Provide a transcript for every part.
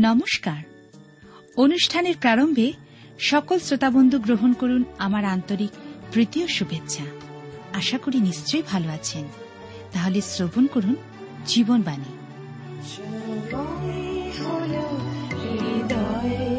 নমস্কার। অনুষ্ঠানের প্রারম্ভে সকল শ্রোতাবন্ধু গ্রহণ করুন আমার আন্তরিক প্রীতীয় শুভেচ্ছা। আশা করি নিশ্চয়ই ভালো আছেন। তাহলে শ্রবণ করুন জীবনবাণী। হৃদয়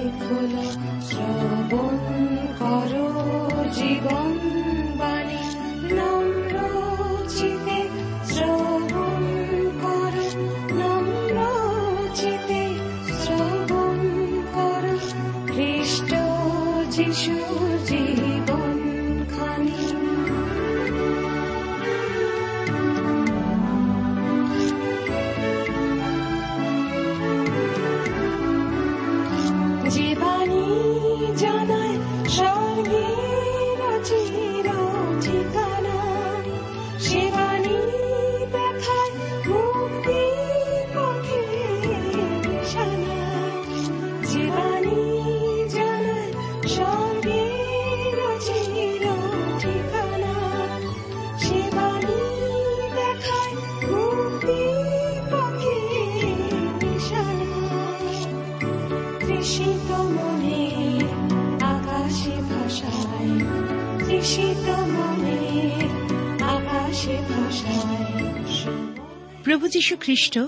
খ্রিস্ট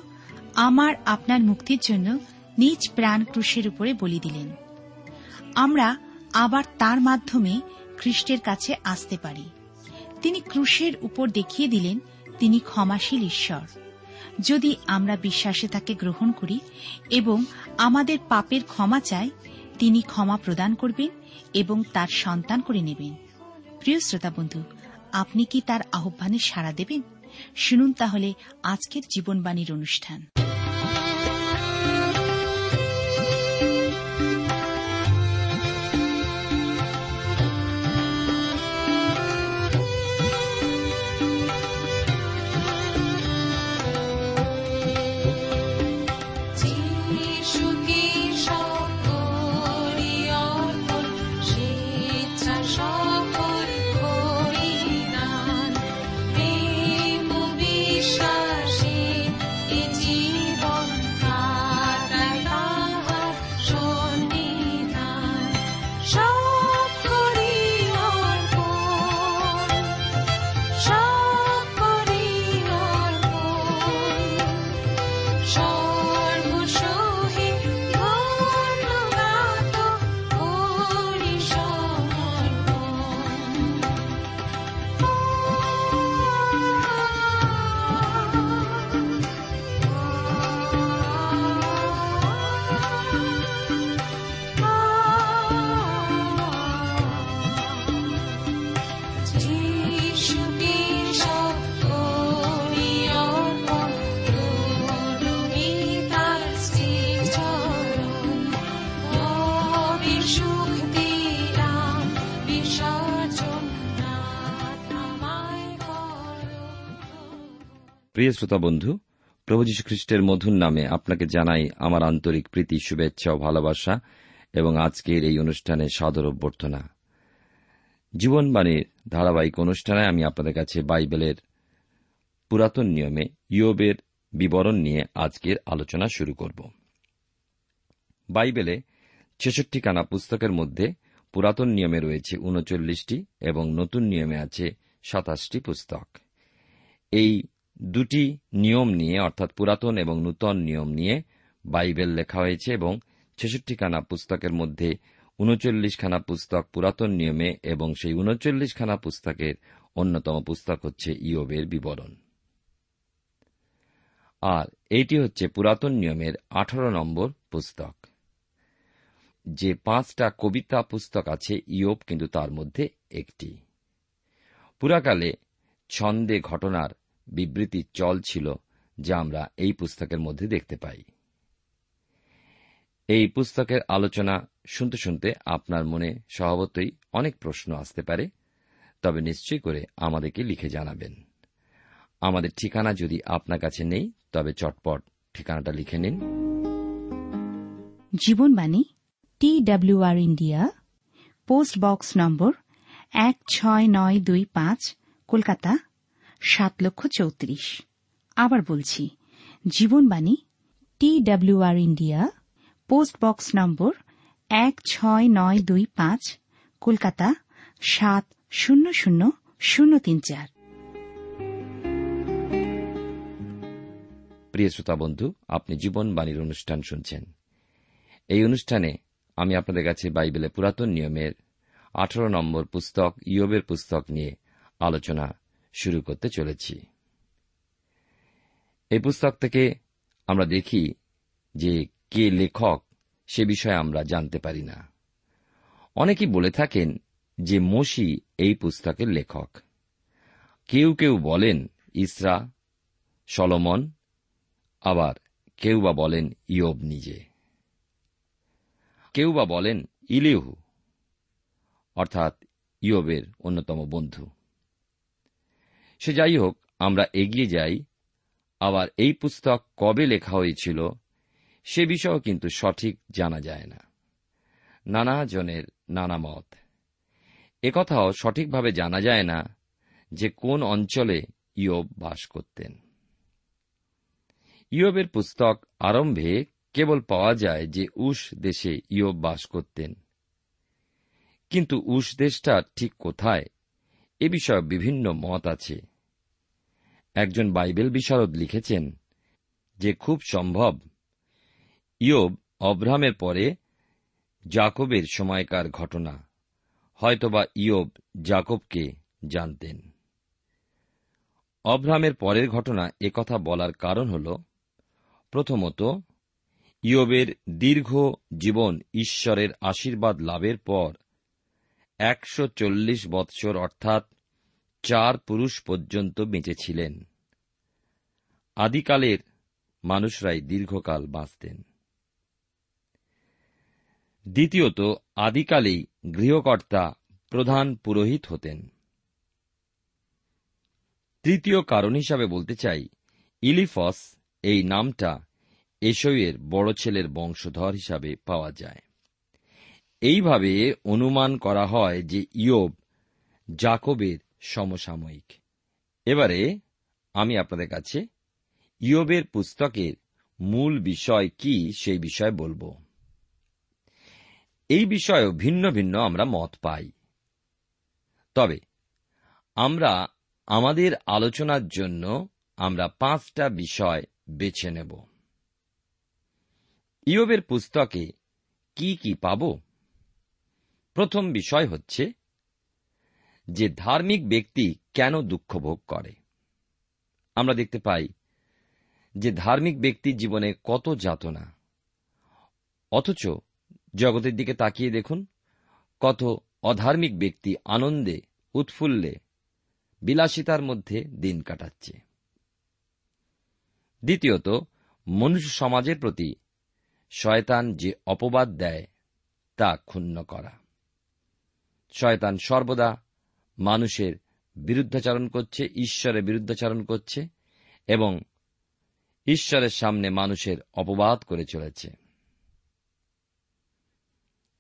আমার আপনার মুক্তির জন্য নিজ প্রাণ ক্রুশের উপরে বলি দিলেন। আমরা আবার তার মাধ্যমে খ্রিস্টের কাছে আসতে পারি। তিনি ক্রুশের উপর দেখিয়ে দিলেন, তিনি ক্ষমাশীল ঈশ্বর। যদি আমরা বিশ্বাসে তাকে গ্রহণ করি এবং আমাদের পাপের ক্ষমা চাই, তিনি ক্ষমা প্রদান করবেন এবং তার সন্তান করে নেবেন। প্রিয় শ্রোতা বন্ধু, আপনি কি তার আহ্বানে সাড়া দেবেন? শুনুন তাহলে আজকের জীবনবাণীর অনুষ্ঠান। প্রিয় শ্রোতা বন্ধু, প্রভু খ্রিস্টের মধুর নামে আপনাকে জানাই আমার আন্তরিক প্রীতি, শুভেচ্ছা ও ভালোবাসা এবং আজকের এই অনুষ্ঠানে সাদর অভ্যর্থনা। জীবনবাণীর ধারাবাহিক অনুষ্ঠানে আমি আপনাদের কাছে বাইবেলের পুরাতন নিয়মে ইয়োবের বিবরণ নিয়ে আজকের আলোচনা শুরু করব। বাইবেলে ছেষট্টি কানা পুস্তকের মধ্যে পুরাতন নিয়মে রয়েছে উনচল্লিশটি এবং নতুন নিয়মে আছে সাতাশটি পুস্তক। এই দুটি নিয়ম নিয়ে, অর্থাৎ পুরাতন এবং নূতন নিয়ম নিয়ে বাইবেল লেখা হয়েছে এবং ছেষট্টি খানা পুস্তকের মধ্যে উনচল্লিশ খানা পুস্তক পুরাতন নিয়মে এবং সেই উনচল্লিশ খানা পুস্তকের অন্যতম পুস্তক হচ্ছে ইয়বের বিবরণ। আর এইটি হচ্ছে পুরাতন নিয়মের আঠারো নম্বর পুস্তক। যে পাঁচটা কবিতা পুস্তক আছে ইয়োব কিন্তু তার মধ্যে একটি। পুরাকালে ছন্দে ঘটনার বিবৃতির চল ছিল যা আমরা এই পুস্তকের মধ্যে দেখতে পাই। এই পুস্তকের আলোচনা শুনতে শুনতে আপনার মনে স্বভাবতই অনেক প্রশ্ন আসতে পারে, তবে নিশ্চয় করে আমাদেরকে লিখে জানাবেন। আমাদের ঠিকানা যদি আপনার কাছে নেই, তবে চটপট ঠিকানাটা লিখে নিন। Jibanbani T WR India, post box নম্বর এক ছয় নয় দুই পাঁচ, কলকাতা সাত লক্ষ চৌত্রিশ। আবার বলছি, Jibanbani T WR India post box নম্বর এক ছয় নয় দুই পাঁচ, কলকাতা সাত শূন্য শূন্য শূন্য তিন চার। প্রিয় শ্রোতা বন্ধু, আপনি জীবন বাণীর অনুষ্ঠান শুনছেন। এই অনুষ্ঠানে আমি আপনাদের কাছে বাইবেলে পুরাতন নিয়মের আঠারো নম্বর পুস্তক, ইয়বের পুস্তক নিয়ে আলোচনা শুরু করতে চলেছি। এই পুস্তক থেকে আমরা দেখি যে কে লেখক সে বিষয়ে আমরা জানতে পারি না। অনেকেই বলে থাকেন যে মোশি এই পুস্তকের লেখক। কেউ কেউ বলেন ইসরা, সলমন, আবার কেউ বা বলেন ইয়ব নিজে। কেউ বা বলেন ইলিহু, অর্থাৎ ইয়বের অন্যতম বন্ধু। সে যাই হোক, আমরা এগিয়ে যাই। আবার এই পুস্তক কবে লেখা হয়েছিল, সে বিষয়েও কিন্তু সঠিক জানা যায় না। নানা জনের নানা মত। একথাও সঠিকভাবে জানা যায় না যে কোন অঞ্চলে ইয়োব বাস করতেন। ইয়োবের পুস্তক আরম্ভে কেবল পাওয়া যায় যে উস দেশে ইয়োব বাস করতেন। কিন্তু উস দেশটা ঠিক কোথায়, এ বিষয়ে বিভিন্ন মত আছে। একজন বাইবেল বিশারদ লিখেছেন যে খুব সম্ভব। ইয়োব অব্রাহামের পরে জাকবের সময়কার ঘটনা। হয়তোবা ইয়োব জাকবকে জানতেন। অব্রাহামের পরের ঘটনা একথা বলার কারণ হল, প্রথমত, ইয়োবের দীর্ঘ জীবন ঈশ্বরের আশীর্বাদ লাভের পর একশো চল্লিশ বৎসর অর্থাৎ চার পুরুষ পর্যন্ত বেঁচেছিলেন। আদিকালের মানুষরাই দীর্ঘকাল বাঁচতেন। দ্বিতীয়ত, আদিকালেই গৃহকর্তা প্রধান পুরোহিত হতেন। তৃতীয় কারণ হিসাবে বলতে চাই, ইলিফস এই নামটা এসইয়ের বড় ছেলের বংশধর হিসাবে পাওয়া যায়। এইভাবে অনুমান করা হয় যে ইয়োব, জাকবের সমসাময়িক। এবারে আমি আপনাদের কাছে ইয়বের পুস্তকের মূল বিষয় কি সেই বিষয়ে বলব। এই বিষয়েও ভিন্ন ভিন্ন আমরা মত পাই। তবে আমরা আমাদের আলোচনার জন্য আমরা পাঁচটা বিষয় বেছে নেব। ইয়োবের পুস্তকে কি কি পাব? প্রথম বিষয় হচ্ছে যে ধার্মিক ব্যক্তি কেন দুঃখ ভোগ করে? আমরা দেখতে পাই যে ধার্মিক ব্যক্তির জীবনে কত যাতনা। অথচ জগতের দিকে তাকিয়ে দেখুন, কত অধার্মিক ব্যক্তি আনন্দে, উৎফুল্লে, বিলাসিতার মধ্যে দিন কাটাচ্ছে। দ্বিতীয়ত, মনুষ্য সমাজের প্রতি শয়তান যে অপবাদ দেয়, তা ক্ষুণ্ণ করা। শয়তান সর্বদা মানুষের বিরুদ্ধাচারণ করছে, ঈশ্বরের বিরুদ্ধাচারণ করছে এবং ঈশ্বরের সামনে মানুষের অপবাদ করে চলেছে।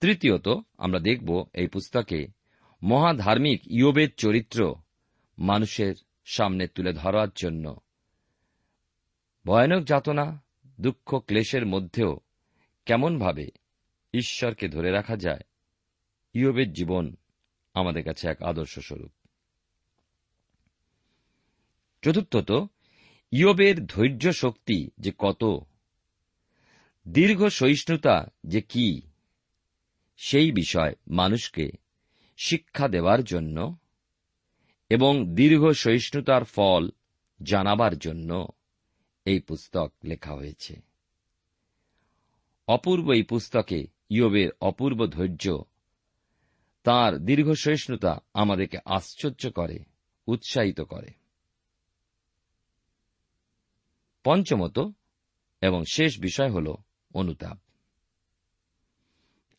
তৃতীয়ত, আমরা দেখব এই পুস্তকে মহাধার্মিক ইয়োবের চরিত্র মানুষের সামনে তুলে ধরার জন্য। ভয়ানক যাতনা, দুঃখ, ক্লেশের মধ্যেও কেমনভাবে ঈশ্বরকে ধরে রাখা যায়, ইয়োবের জীবন আমাদের কাছে এক আদর্শ স্বরূপ। চতুর্থত, ইয়বের ধৈর্য শক্তি যে কত, দীর্ঘ সহিষ্ণুতা যে কি, সেই বিষয় মানুষকে শিক্ষা দেওয়ার জন্য এবং দীর্ঘ সহিষ্ণুতার ফল জানাবার জন্য এই পুস্তক লেখা হয়েছে। অপূর্ব এই পুস্তকে ইয়বের অপূর্ব ধৈর্য তার দীর্ঘ সহিষ্ণুতা আমাদেরকে আশ্চর্য করে, উৎসাহিত করে। পঞ্চমত এবং শেষ বিষয় হল অনুতাপ।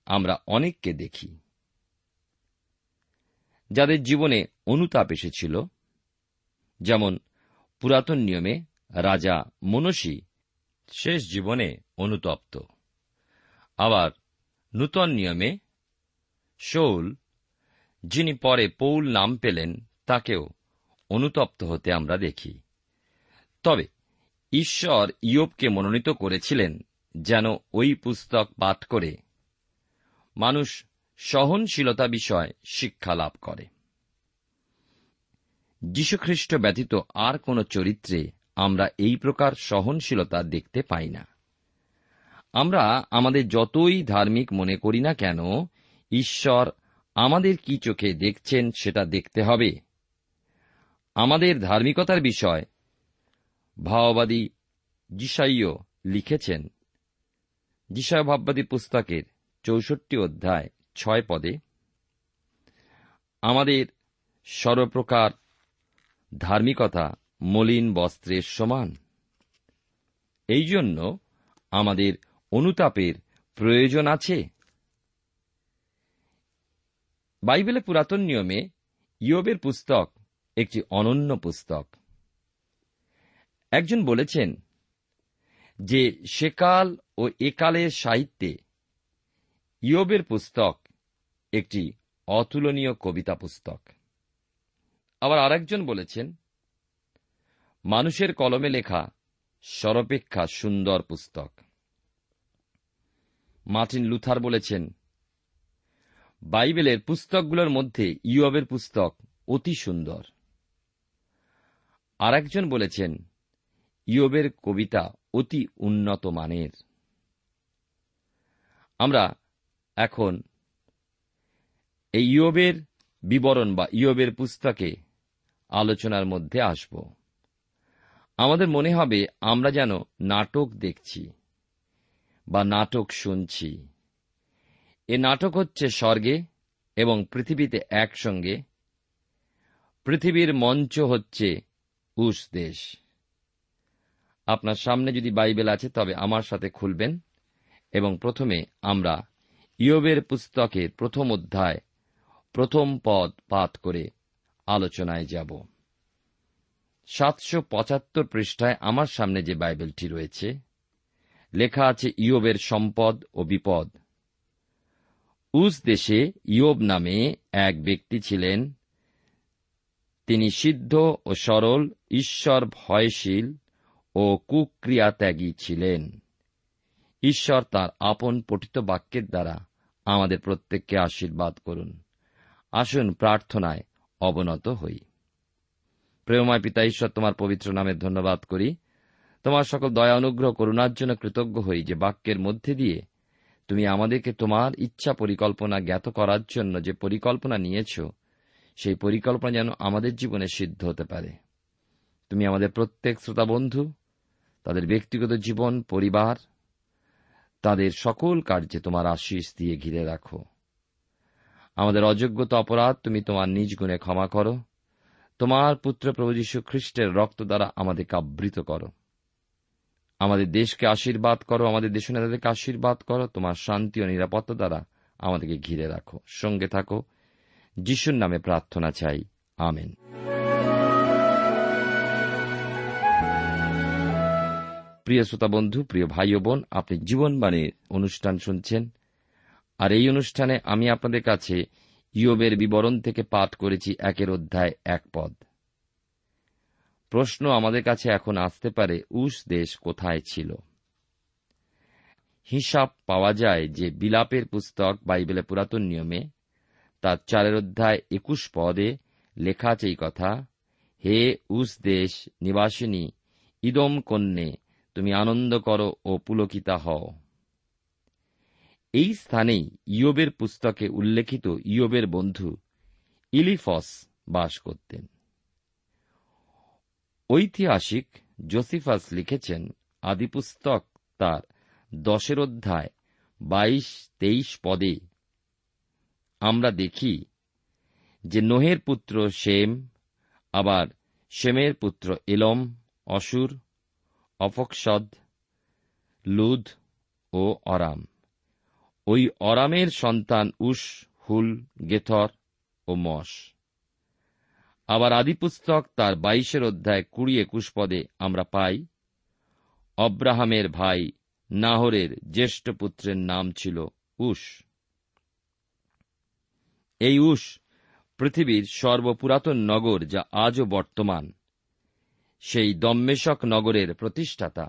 আমরা অনেককে দেখি যাদের জীবনে অনুতাপ এসেছিল, যেমন পুরাতন নিয়মে রাজা মনসী শেষ জীবনে অনুতপ্ত, আবার নূতন নিয়মে শৌল, যিনি পরে পৌল নাম পেলেন, তাকেও অনুতপ্ত হতে আমরা দেখি। তবে ঈশ্বর ইয়োবকে মনোনীত করেছিলেন যেন ওই পুস্তক পাঠ করে মানুষ সহনশীলতা বিষয় শিক্ষা লাভ করে। যীশুখ্রিস্ট ব্যতীত আর কোন চরিত্রে আমরা এই প্রকার সহনশীলতা দেখতে পাই না। আমরা আমাদের যতই ধার্মিক মনে করি না কেন ঈশ্বর, আমাদের কি চোখে দেখছেন সেটা দেখতে হবে। আমাদের ধার্মিকতার বিষয়, ভাওবাদী জিসাইও লিখেছেন। জিসায় ভাববাদী পুস্তকের চৌষট্টি অধ্যায় ছয় পদে, আমাদের সর্বপ্রকার ধার্মিকতা মলিন বস্ত্রের সমান। এই জন্য আমাদের অনুতাপের প্রয়োজন আছে। বাইবেলে পুরাতন নিয়মে ইয়বের পুস্তক একটি অনন্য পুস্তক। একজন বলেছেন যে সেকাল ও একালের সাহিত্যে ইয়বের পুস্তক একটি অতুলনীয় কবিতা পুস্তক। আবার আরেকজন বলেছেন, মানুষের কলমে লেখা সরপেক্ষা সুন্দর পুস্তক। মার্টিন লুথার বলেছেন বাইবেলের পুস্তকগুলোর মধ্যে ইয়বের পুস্তক অতি সুন্দর। আর একজন বলেছেন, ইয়বের কবিতা অতি উন্নত মানের। আমরা এখন এই ইয়বের বিবরণ বা ইয়বের পুস্তকে আলোচনার মধ্যে আসব। আমাদের মনে হবে আমরা যেন নাটক দেখছি বা নাটক শুনছি। এ নাটক হচ্ছে স্বর্গে এবং পৃথিবীতে একসঙ্গে। পৃথিবীর মঞ্চ হচ্ছে উস দেশ। আপনার সামনে যদি বাইবেল আছে, তবে আমার সাথে খুলবেন এবং প্রথমে আমরা ইয়বের পুস্তকের প্রথম অধ্যায়, প্রথম পদ পাঠ করে আলোচনায় যাব। সাতশো পঁচাত্তর পৃষ্ঠায় আমার সামনে যে বাইবেলটি রয়েছে, লেখা আছে ইয়বের সম্পদ ও বিপদ। উস দেশে ইয়োব নামে এক ব্যক্তি ছিলেন। তিনি সিদ্ধ ও সরল, ঈশ্বর ভয়শীল ও কুক্রিয়াত্যাগী ছিলেন। ঈশ্বর তার আপন পঠিত বাক্যের দ্বারা আমাদের প্রত্যেককে আশীর্বাদ করুন। আসুন প্রার্থনায় অবনত হই। প্রেমময় পিতা, ঈশ্বর তোমার পবিত্র নামে ধন্যবাদ করি। তোমার সকল দয়া, অনুগ্রহ, করুণার জন্য কৃতজ্ঞ হই যে বাক্যের মধ্যে দিয়ে তুমি আমাদেরকে তোমার ইচ্ছা পরিকল্পনা জ্ঞাত করার জন্য যে পরিকল্পনা নিয়েছ, সেই পরিকল্পনা যেন আমাদের জীবনে সিদ্ধ হতে পারে। তুমি আমাদের প্রত্যেক শ্রোতা বন্ধু, তাদের ব্যক্তিগত জীবন, পরিবার, তাদের সকল কার্যে তোমার আশিস দিয়ে ঘিরে রাখো। আমাদের অযোগ্যতা অপরাধ তুমি তোমার নিজ গুণে ক্ষমা করো। তোমার পুত্র প্রভু যীশু খ্রিস্টের রক্ত দ্বারা আমাদেরকে আবৃত করো। আমাদের দেশকে আশীর্বাদ করো, আমাদের দেশ নেতাদেরকে আশীর্বাদ করো, তোমার শান্তি ও নিরাপত্তা দ্বারা আমাদেরকে ঘিরে রাখো, সঙ্গে থাকো। যিশুর নামে প্রার্থনা চাই। আমেন। প্রিয় শ্রোতা বন্ধু, প্রিয় ভাই ও বোন, আপনি জীবনবাণীর অনুষ্ঠান শুনছেন। আর এই অনুষ্ঠানে আমি আপনাদের কাছে ইয়বের বিবরণ থেকে পাঠ করেছি একের অধ্যায় এক পদ। প্রশ্ন আমাদের কাছে এখন আসতে পারে, উস দেশ কোথায় ছিল? হিসাব পাওয়া যায় যে বিলাপের পুস্তক বাইবেলে পুরাতন নিয়মে তার চারের অধ্যায় একুশ পদে লেখা আছে এই কথা, হে উস দেশ নিবাসিনী, ইদম কন্যে, তুমি আনন্দ করো ও পুলকিতা হও। এই স্থানেই ইয়বের পুস্তকে উল্লেখিত ইয়বের বন্ধু ইলিফস বাস করতেন। ঐতিহাসিক জোসিফাস লিখেছেন আদিপুস্তক তার দশের অধ্যায় বাইশ তেইশ পদে। আমরা দেখি যে নোহের পুত্র শেম আবার শেমের পুত্র এলম, অসুর, অফকসদ, লুদ ও অরাম। ওই অরামের সন্তান উস, হুল, গেথর ও মশ। আবার আদিপুস্তক তার বাইশের অধ্যায় কুড়ি একুশ পদে আমরা পাই, অব্রাহামের ভাই নাহরের জ্যেষ্ঠ পুত্রের নাম ছিল উস। এই উস পৃথিবীর সর্বপুরাতন নগর যা আজও বর্তমান, সেই দম্মেশক নগরের প্রতিষ্ঠাতা।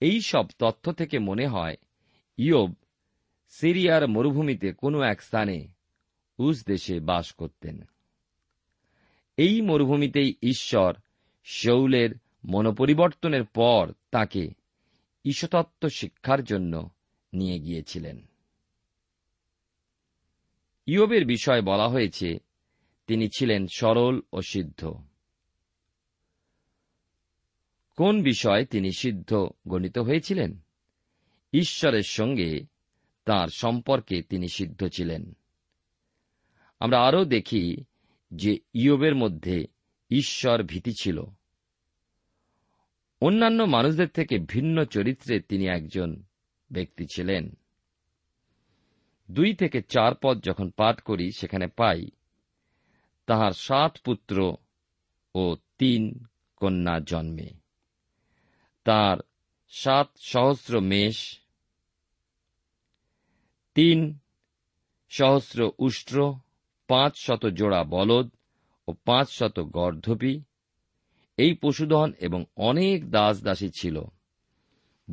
এই সব তথ্য থেকে মনে হয়, ইয়োব সিরিয়ার মরুভূমিতে কোনো এক স্থানে উস দেশে বাস করতেন। এই মরুভূমিতেই ঈশ্বর শৌলের মনোপরিবর্তনের পর তাকে ঈশ্বতত্ত্ব শিক্ষার জন্য নিয়ে গিয়েছিলেন। ইয়বের বিষয় বলা হয়েছে, তিনি ছিলেন সরল ও সিদ্ধ। কোন বিষয় তিনি সিদ্ধ গণিত হয়েছিলেন? ঈশ্বরের সঙ্গে তার সম্পর্কে তিনি সিদ্ধ ছিলেন। আমরা আরও দেখি যে ইয়বের মধ্যে ঈশ্বর ভীতি ছিল। অন্যান্য মানুষদের থেকে ভিন্ন চরিত্রে তিনি একজন ব্যক্তি ছিলেন। দুই থেকে চার পদ যখন পাঠ করি, সেখানে পাই, তাহার সাত পুত্র ও তিন কন্যা জন্মে। তার সাত সহস্র মেষ, তিন সহস্র উষ্ট্র পাঁচ শত জোড়া বলদ ও পাঁচ শত গর্ধপী। এই পশুধন এবং অনেক দাস দাসী ছিল।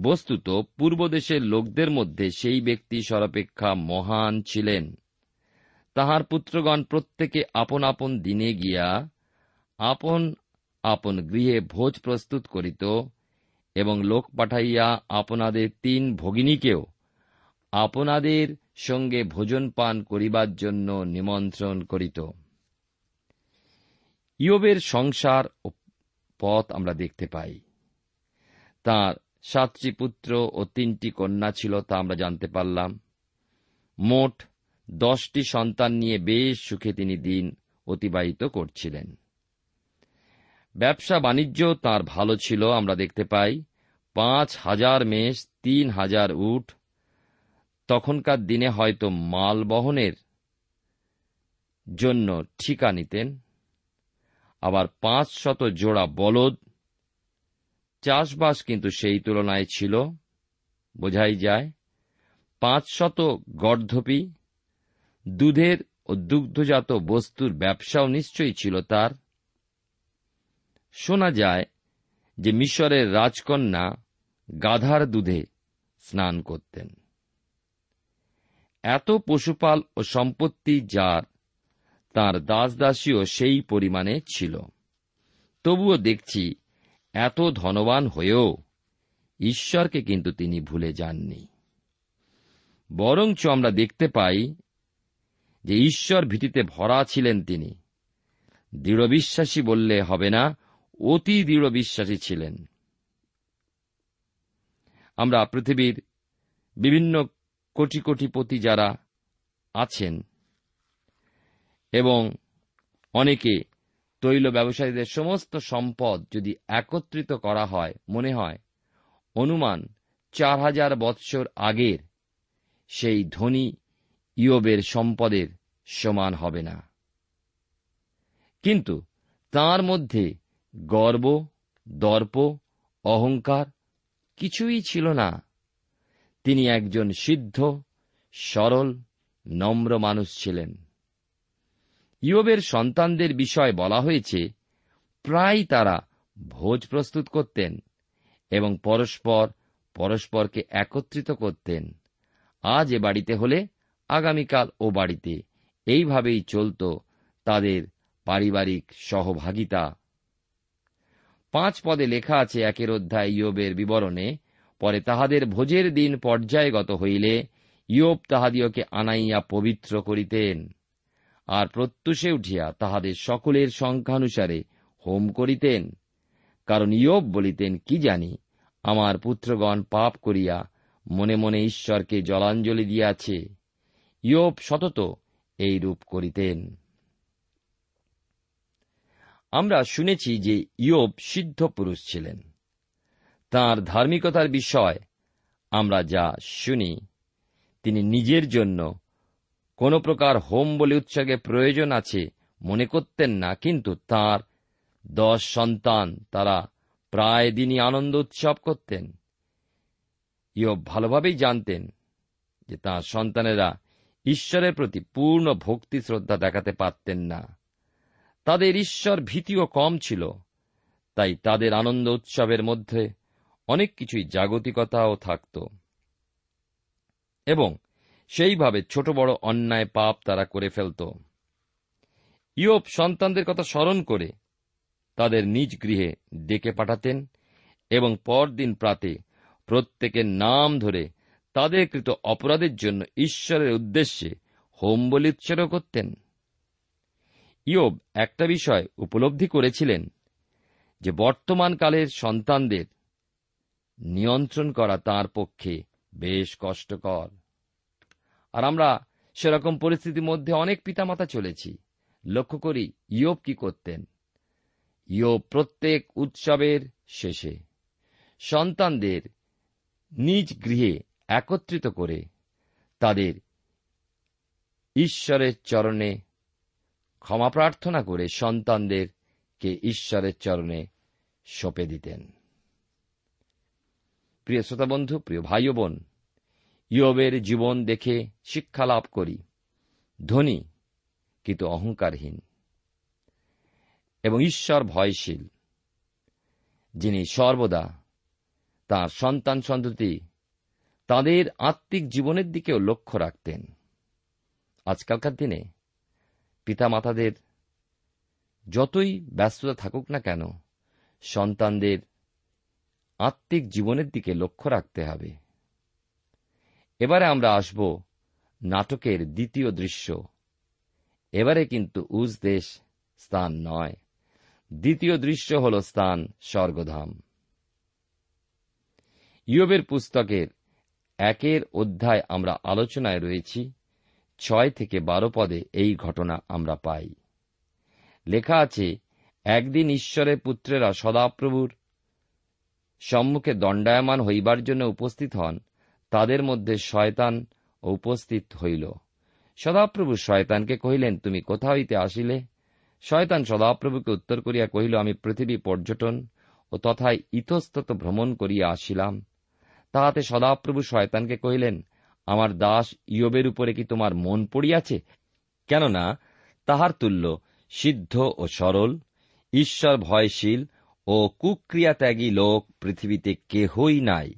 বস্তুত পূর্বদেশের লোকদের মধ্যে সেই ব্যক্তি সর্বাপেক্ষা মহান ছিলেন। তাহার পুত্রগণ প্রত্যেকে আপন আপন দিনে গিয়া আপন আপন গৃহে ভোজ প্রস্তুত করিত এবং লোক পাঠাইয়া আপনাদের তিন ভগিনীকেও আপনাদের সঙ্গে ভোজন পান করিবার জন্য নিমন্ত্রণ করিত। ইয়বের সংসার ও পথ আমরা দেখতে পাই। তার সাতটি পুত্র ও তিনটি কন্যা ছিল তা আমরা জানতে পারলাম। মোট দশটি সন্তান নিয়ে বেশ সুখে তিনি দিন অতিবাহিত করছিলেন। ব্যবসা বাণিজ্য তার ভালো ছিল, আমরা দেখতে পাই। পাঁচ হাজার মেষ, তিন হাজার উট তখনকার দিনে হয়তো মাল বহনের জন্য ঠিকা নিতেন আবার পাঁচ শত জোড়া বলদ, চাষবাস কিন্তু সেই তুলনায় ছিল, বোঝাই যায় পাঁচ শত গর্ধপি, দুধের ও দুগ্ধজাত বস্তুর ব্যবসাও নিশ্চয়ই ছিল তার। শোনা যায় যে মিশরের রাজকন্যা গাধার দুধে স্নান করতেন। এত পশুপাল ও সম্পত্তি যার, তার দাসদাসীও সেই পরিমাণে ছিল। তবুও দেখছি, এত ধনবান হয়েও ঈশ্বরকে কিন্তু তিনি ভুলে যাননি। বরঞ্চ আমরা দেখতে পাই যে ঈশ্বর ভীতিতে ভরা ছিলেন তিনি। দৃঢ় বিশ্বাসী বললে হবে না, অতি দৃঢ় বিশ্বাসী ছিলেন। আমরা পৃথিবীর বিভিন্ন কোটি কোটি কোটিপতি যারা আছেন এবং অনেকে তৈল ব্যবসায়ীদের সমস্ত সম্পদ যদি একত্রিত করা হয়, মনে হয়, অনুমান চার হাজার বৎসর আগের সেই ধনী ইয়বের সম্পদের সমান হবে না। কিন্তু তার মধ্যে গর্ব, দর্প, অহংকার কিছুই ছিল না। তিনি একজন সিদ্ধ, সরল, নম্র মানুষ ছিলেন। ইয়বের সন্তানদের বিষয় বলা হয়েছে প্রায় তারা ভোজ প্রস্তুত করতেন এবং পরস্পর পরস্পরকে একত্রিত করতেন। আজ এ বাড়িতে হলে আগামীকাল ও বাড়িতে এইভাবেই চলত তাদের পারিবারিক সহভাগিতা। পাঁচ পদে লেখা আছে একের অধ্যায় ইয়বের বিবরণে পরে তাহাদের ভোজের দিন পর্যায়গত হইলে ইয়োব তাহাদিওকে আনাইয়া পবিত্র করিতেন। আর প্রত্যুষে উঠিয়া তাহাদের সকলের সংখ্যানুসারে হোম করিতেন। কারণ ইয়োব বলিতেন, কি জানি, আমার পুত্রগণ পাপ করিয়া মনে মনে ঈশ্বরকে জলাঞ্জলি দিয়াছে। ইয়োব সতত এই রূপ করিতেন। আমরা শুনেছি যে ইয়োব সিদ্ধ পুরুষ ছিলেন। তার ধার্মিকতার বিষয় আমরা যা শুনি, তিনি নিজের জন্য কোন প্রকার হোম বলে উৎসর্গের প্রয়োজন আছে মনে করতেন না, কিন্তু তার দশ সন্তান, তারা প্রায় দিনই আনন্দ উৎসব করতেন। ইয়ব ভালোভাবেই জানতেন যে তাঁর সন্তানেরা ঈশ্বরের প্রতি পূর্ণ ভক্তি শ্রদ্ধা দেখাতে পারতেন না। তাদের ঈশ্বর ভীতিও কম ছিল, তাই তাদের আনন্দ উৎসবের মধ্যে অনেক কিছুই জাগতিকতাও থাকত। এবং সেইভাবে ছোট বড় অন্যায় পাপ তারা করে ফেলত। ইয়োব সন্তানদের কথা স্মরণ করে তাদের নিজ গৃহে ডেকে পাঠাতেন এবং পরদিন প্রাতে প্রত্যেকের নাম ধরে তাদের কৃত অপরাধের জন্য ঈশ্বরের উদ্দেশ্যে হোম বলি উৎসর্গ করতেন। ইয়োব একটা বিষয় উপলব্ধি করেছিলেন যে বর্তমান কালের সন্তানদের নিয়ন্ত্রণ করা তার পক্ষে বেশ কষ্টকর। আর আমরা সেরকম পরিস্থিতির মধ্যে অনেক পিতামাতা চলেছি। লক্ষ্য করি ইয়োব কি করতেন। ইয়োব প্রত্যেক উৎসবের শেষে সন্তানদের নিজ গৃহে একত্রিত করে তাদের ঈশ্বরের চরণে ক্ষমা প্রার্থনা করে সন্তানদেরকে ঈশ্বরের চরণে সঁপে দিতেন। প্রিয় শ্রোতা বন্ধু প্রিয় ভাই বোন, ইয়বের জীবন দেখে শিক্ষা লাভ করি। ধনী, কিন্তু অহংকারহীন। এবং ঈশ্বর ভয়শীল, যিনি সর্বদা তার সন্তান সন্ততি তাদের আত্মিক জীবনের দিকেও লক্ষ্য রাখতেন। আজকালকার দিনে পিতামাতাদের যতই ব্যস্ততা থাকুক না কেন, সন্তানদের আত্মিক জীবনের দিকে লক্ষ্য রাখতে হবে। এবারে আমরা আসব নাটকের দ্বিতীয় দৃশ্য। এবারে কিন্তু উজ দেশ স্থান নয়। দ্বিতীয় দৃশ্য হল স্থান স্বর্গধাম। ইয়বের পুস্তকের একের অধ্যায় আমরা আলোচনায় রয়েছি। ছয় থেকে বারো পদে এই ঘটনা আমরা পাই। লেখা আছে, একদিন ঈশ্বরের পুত্রেরা সদাপ্রভুর সম্মুখে দণ্ডায়মান হইবার জন্য উপস্থিত হন, তাদের মধ্যে শয়তান উপস্থিত হইল। সদাপ্রভু শয়তানকে কহিলেন, তুমি কোথা হইতে আসিলে? শয়তান সদাপ্রভুকে উত্তর করিয়া কহিল, আমি পৃথিবী পর্যটন ও তথায় ইতস্তত ভ্রমণ করিয়া আসিলাম। তাহাতে সদাপ্রভু শয়তানকে কহিলেন, আমার দাস ইয়বের উপরে কি তোমার মন পড়িয়াছে? কেননা তাহার তুল্য সিদ্ধ ও সরল, ঈশ্বর ভয়শীল ও কুক্রিয়াত্যাগী লোক পৃথিবীতে কেহই নাই।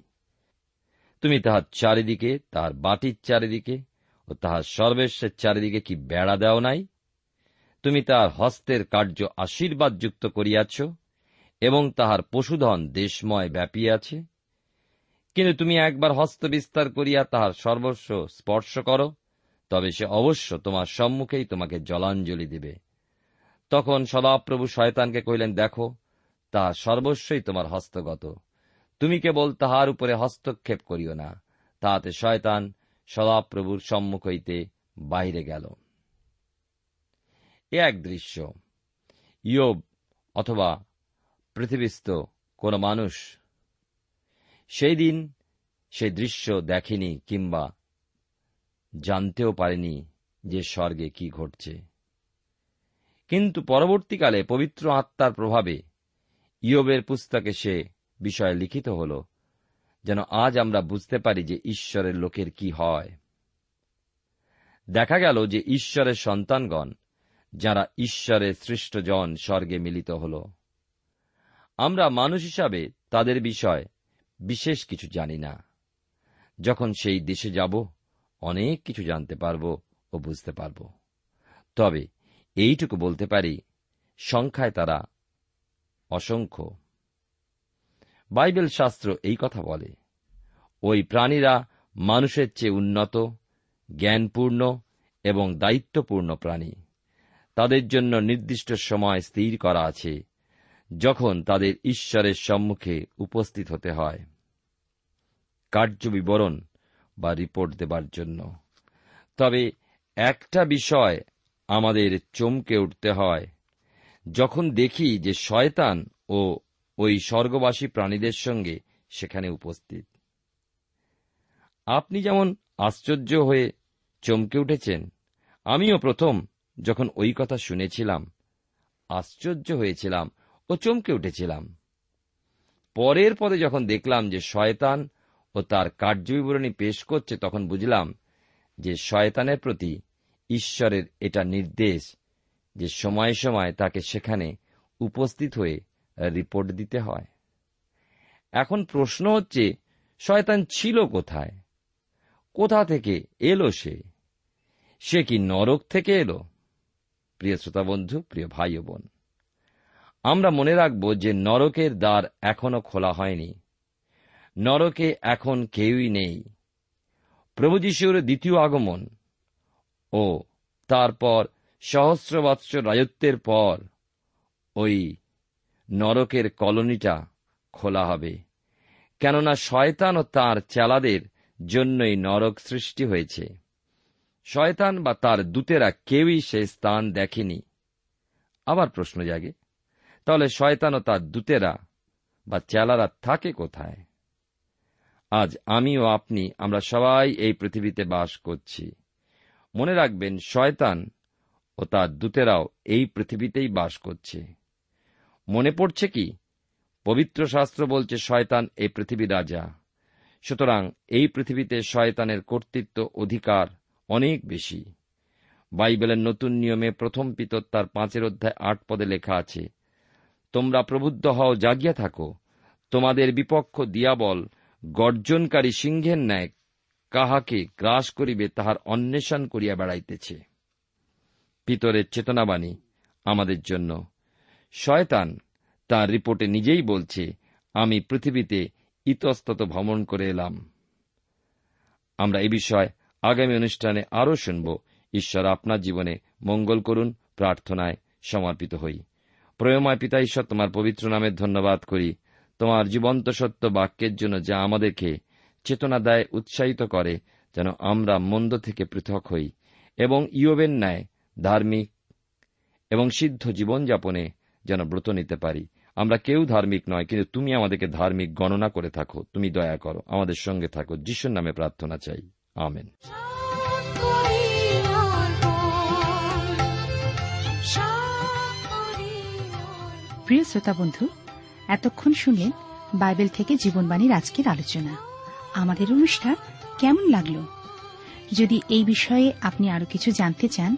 তুমি তাহার চারিদিকে, তাহার বাটির চারিদিকে ও তাহার সর্বেশ্বের চারিদিকে কি বেড়া দেও নাই? তুমি তাহার হস্তের কার্য আশীর্বাদযুক্ত করিয়াছ এবং তাহার পশুধন দেশময় ব্যাপিয়াছে। কিন্তু তুমি একবার হস্ত বিস্তার করিয়া তাহার সর্বস্ব স্পর্শ করো, তবে সে অবশ্য তোমার সম্মুখেই তোমাকে জলাঞ্জলি দিবে। তখন সদাপ্রভু শয়তানকে কহিলেন, দেখো তাহার সর্বস্বই তোমার হস্তগত। তুমি কেবল তাহার উপরে হস্তক্ষেপ করিও না, তাহাতে শয়তান সদাপ্রভুর সম্মুখ হইতে বাহিরে গেল। এ এক দৃশ্য। ইয়োব অথবা পৃথিবীস্থ কোন মানুষ সেই দিন সে দৃশ্য দেখেনি কিংবা জানতেও পারেনি যে স্বর্গে কি ঘটছে। কিন্তু পরবর্তীকালে পবিত্র আত্মার প্রভাবে ইয়বের পুস্তকে সে বিষয়ে লিখিত হল, যেন আজ আমরা বুঝতে পারি যে ঈশ্বরের লোকের কি হয়। দেখা গেল যে ঈশ্বরের সন্তানগণ, যারা ঈশ্বরের সৃষ্টজন স্বর্গে মিলিত হল। আমরা মানুষ হিসাবে তাদের বিষয় বিশেষ কিছু জানি না। যখন সেই দেশে যাব, অনেক কিছু জানতে পারব ও বুঝতে পারব। তবে এইটুকু বলতে পারি, সংখ্যায় তারা অসংখ্য। বাইবেল শাস্ত্র এই কথা বলে, ওই প্রাণীরা মানুষের চেয়ে উন্নত, জ্ঞানপূর্ণ এবং দায়িত্বপূর্ণ প্রাণী। তাদের জন্য নির্দিষ্ট সময় স্থির করা আছে, যখন তাদের ঈশ্বরের সম্মুখে উপস্থিত হতে হয়। কার্য বিবরণ বা রিপোর্ট দেবার জন্য। তবে একটা বিষয় আমাদের চমকে উঠতে হয় যখন দেখি যে শয়তান ও ওই স্বর্গবাসী প্রাণীদের সঙ্গে সেখানে উপস্থিত। আপনি যেমন আশ্চর্য হয়ে চমকে উঠেছেন, আমিও প্রথম যখন ওই কথা শুনেছিলাম, আশ্চর্য হয়েছিলাম ও চমকে উঠেছিলাম। পরের পদে যখন দেখলাম যে শয়তান ও তার কার্যবিবরণী পেশ করছে, তখন বুঝলাম যে শয়তানের প্রতি ঈশ্বরের এটা নির্দেশ যে সময় সময় তাকে সেখানে উপস্থিত হয়ে রিপোর্ট দিতে হয়। এখন প্রশ্ন হচ্ছে, শয়তান ছিল কোথায়? কোথা থেকে এলো সে? সে কি নরক থেকে এলো? প্রিয় শ্রোতা বন্ধু, প্রিয় ভাই বোন, আমরা মনে রাখব যে নরকের দ্বার এখনও খোলা হয়নি। নরকে এখন কেউই নেই। প্রভু যিশুর দ্বিতীয় আগমন ও তারপর সহস্র বৎসর রাজত্বের পর ওই নরকের কলোনিটা খোলা হবে। কেননা শয়তান ও তার চেলাদের জন্যই নরক সৃষ্টি হয়েছে। শয়তান বা তার দূতেরা কেউই সে স্থান দেখেনি। আবার প্রশ্ন জাগে, তাহলে শয়তান ও তার দূতেরা বা চেলারা থাকে কোথায়? আজ আমি ও আপনি, আমরা সবাই এই পৃথিবীতে বাস করছি। মনে রাখবেন, শয়তান ও তার দূতেরাও এই পৃথিবীতেই বাস করছে। মনে পড়ছে কি? পবিত্র শাস্ত্র বলছে, শয়তান এই পৃথিবী রাজা। সুতরাং এই পৃথিবীতে শয়তানের কর্তৃত্ব, অধিকার অনেক বেশি। বাইবেলের নতুন নিয়মে প্রথম পিতর তার পাঁচের অধ্যায় আট পদে লেখা আছে, তোমরা প্রবুদ্ধ হও, জাগিয়া থাকো। তোমাদের বিপক্ষ দিয়াবল, গর্জনকারী সিংহের ন্যায় কাহাকে গ্রাস করিবে তাহার অন্বেষণ করিয়া বেড়াইতেছে। পিতরের চেতনাবাণী আমাদের জন্য। শয়তান তার রিপোর্টে নিজেই বলছে, আমি পৃথিবীতে ইতস্তত ভ্রমণ করে এলাম। আমরা এ বিষয়ে আগামী অনুষ্ঠানে আরও শুনব। ঈশ্বর আপনার জীবনে মঙ্গল করুন, প্রার্থনায় সমর্পিত হই। প্রয়ময় পিতা ঈশ্বর, তোমার পবিত্র নামের ধন্যবাদ করি। তোমার জীবন্ত সত্য বাক্যের জন্য যা আমাদেরকে চেতনা দেয় উৎসাহিত করে, যেন আমরা মন্দ থেকে পৃথক হই। এবং ইয়বের ন্যায় ধার্মিক এবং সিদ্ধ জীবনযাপনে যেন ব্রত নিতে পারি। আমরা কেউ ধার্মিক নয়, কিন্তু তুমি আমাদেরকে ধার্মিক গণনা করে থাকো। তুমি দয়া করো, আমাদের সঙ্গে থাকো। যিশুর নামে প্রার্থনা চাই। আমেন। প্রিয় শ্রোতা বন্ধু, এতক্ষণ শুনলেন বাইবেল থেকে জীবনবাণীর আজকের আলোচনা। আমাদের অনুষ্ঠান কেমন লাগল? যদি এই বিষয়ে আপনি আরও কিছু জানতে চান